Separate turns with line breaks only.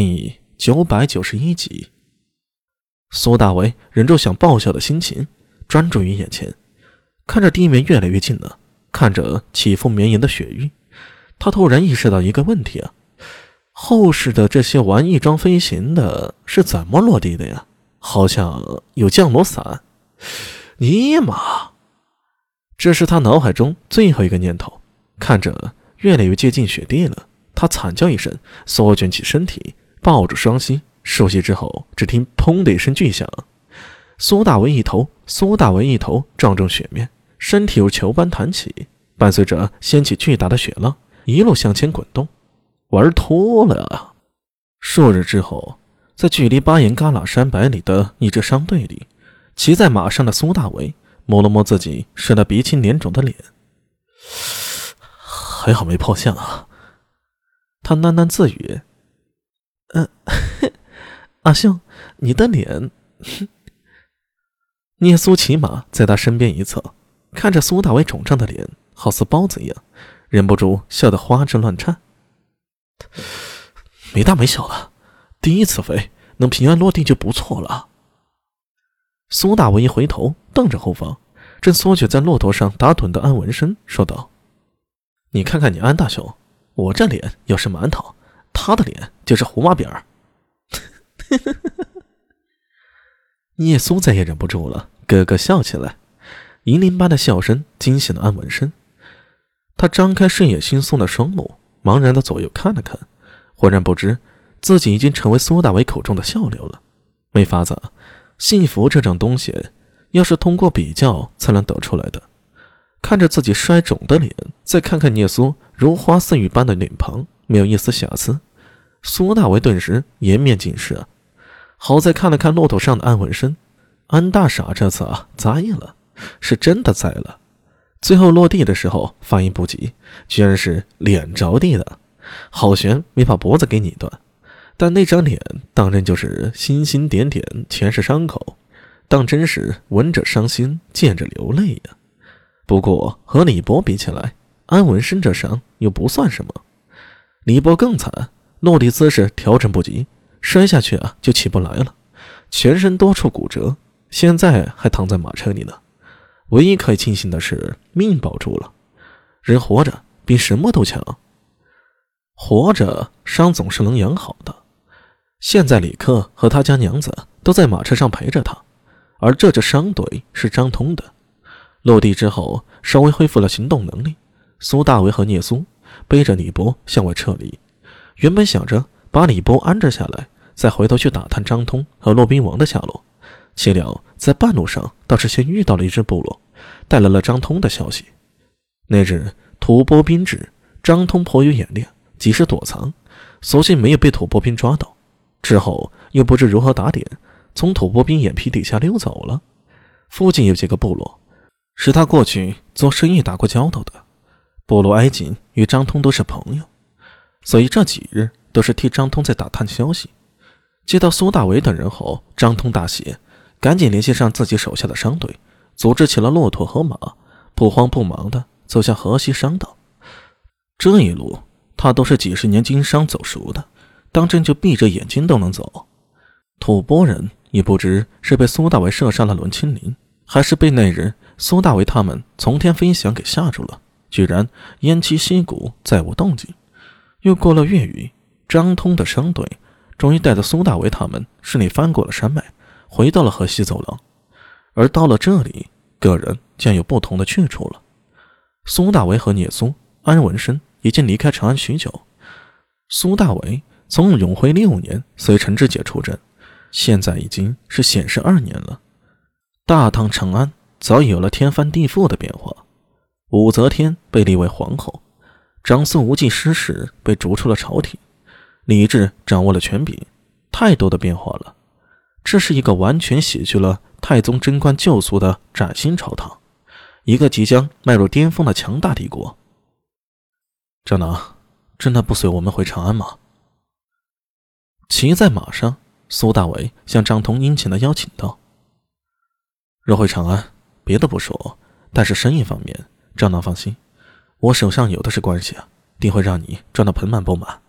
第九百九十一集，苏大为忍住想爆笑的心情，专注于眼前，看着地面越来越近了，看着起伏绵延的雪域，他突然意识到一个问题啊：后世的这些玩翼装飞行的是怎么落地的呀？好像有降落伞。尼玛！这是他脑海中最后一个念头。看着越来越接近雪地了，他惨叫一声，缩卷起身体。抱住双膝，熟悉之后，只听“砰”的一声巨响，苏大为一头，苏大为一头撞中雪面，身体如球般弹起，伴随着掀起巨大的雪浪，一路向前滚动，玩脱了。数日之后，在距离巴彦旮旯山百里的一支商队里，骑在马上的苏大为摸了摸自己摔得鼻青脸肿的脸，还好没破相啊，他喃喃自语。阿兄，你的脸。聂苏骑马在他身边一侧，看着苏大伟肿胀的脸，好似包子一样，忍不住笑得花枝乱颤。没大没小的，第一次飞能平安落地就不错了。苏大伟一回头，瞪着后方，正缩卷在骆驼上打盹的安文生，说道：“你看看你安大雄，我这脸要是馒头。”他的脸就是胡麻饼儿，聂苏再也忍不住了，咯咯笑起来，银铃般的笑声惊醒了安文生。他张开睡眼惺忪的双目，茫然的左右看了看，浑然不知自己已经成为苏大伟口中的笑料了。没法子，幸福这种东西，要是通过比较才能得出来的。看着自己衰肿的脸，再看看聂苏如花似玉般的脸庞，没有一丝瑕疵。苏大为顿时颜面尽失！好在看了看骆驼上的安文生，安大傻这次啊栽了，是真的栽了。最后落地的时候反应不及，居然是脸着地的，好悬，没把脖子给拧断。但那张脸当真就是星星点点，全是伤口，当真是闻者伤心，见者流泪呀。不过和李博比起来，安文生这伤又不算什么，李博更惨。落地姿势调整不及，摔下去啊就起不来了，全身多处骨折，现在还躺在马车里呢。唯一可以庆幸的是命保住了，人活着比什么都强。活着伤总是能养好的。现在李克和他家娘子都在马车上陪着他，而这支商队是张通的。落地之后稍微恢复了行动能力，苏大为和聂苏背着李博向外撤离。原本想着把李波安置下来，再回头去打探张通和骆宾王的下落，岂料在半路上倒是先遇到了一支部落，带来了张通的消息。那日吐蕃兵至，张通颇有眼力，及时躲藏，所幸没有被吐蕃兵抓到。之后又不知如何打点，从吐蕃兵眼皮底下溜走了。附近有几个部落，是他过去做生意打过交道的，部落挨紧，与张通都是朋友。所以这几日都是替张通在打探消息。接到苏大为等人后，张通大喜，赶紧联系上自己手下的商队，组织起了骆驼和马，不慌不忙地走向河西商道。这一路他都是几十年经商走熟的，当真就闭着眼睛都能走。吐蕃人也不知是被苏大为射杀了轮清林，还是被那人苏大为他们从天飞翔给吓住了，居然偃旗息鼓，再无动静。又过了月余，张通的商队终于带着苏大为他们顺利翻过了山脉，回到了河西走廊。而到了这里，个人将有不同的去处了。苏大为和聂苏、安文生已经离开长安许久。苏大为从永徽六年随陈志杰出征，现在已经是显示二年了。大唐长安早已有了天翻地覆的变化，武则天被立为皇后。长孙无忌失势被逐出了朝廷，李治掌握了权柄，太多的变化了。这是一个完全洗去了太宗贞观旧俗的崭新朝堂，一个即将迈入巅峰的强大帝国。张能，真的不随我们回长安吗？骑在马上，苏大伟向张通殷勤的邀请道：“若回长安，别的不说，但是生意方面，张能放心。”我手上有的是关系啊，定会让你赚得盆满钵满。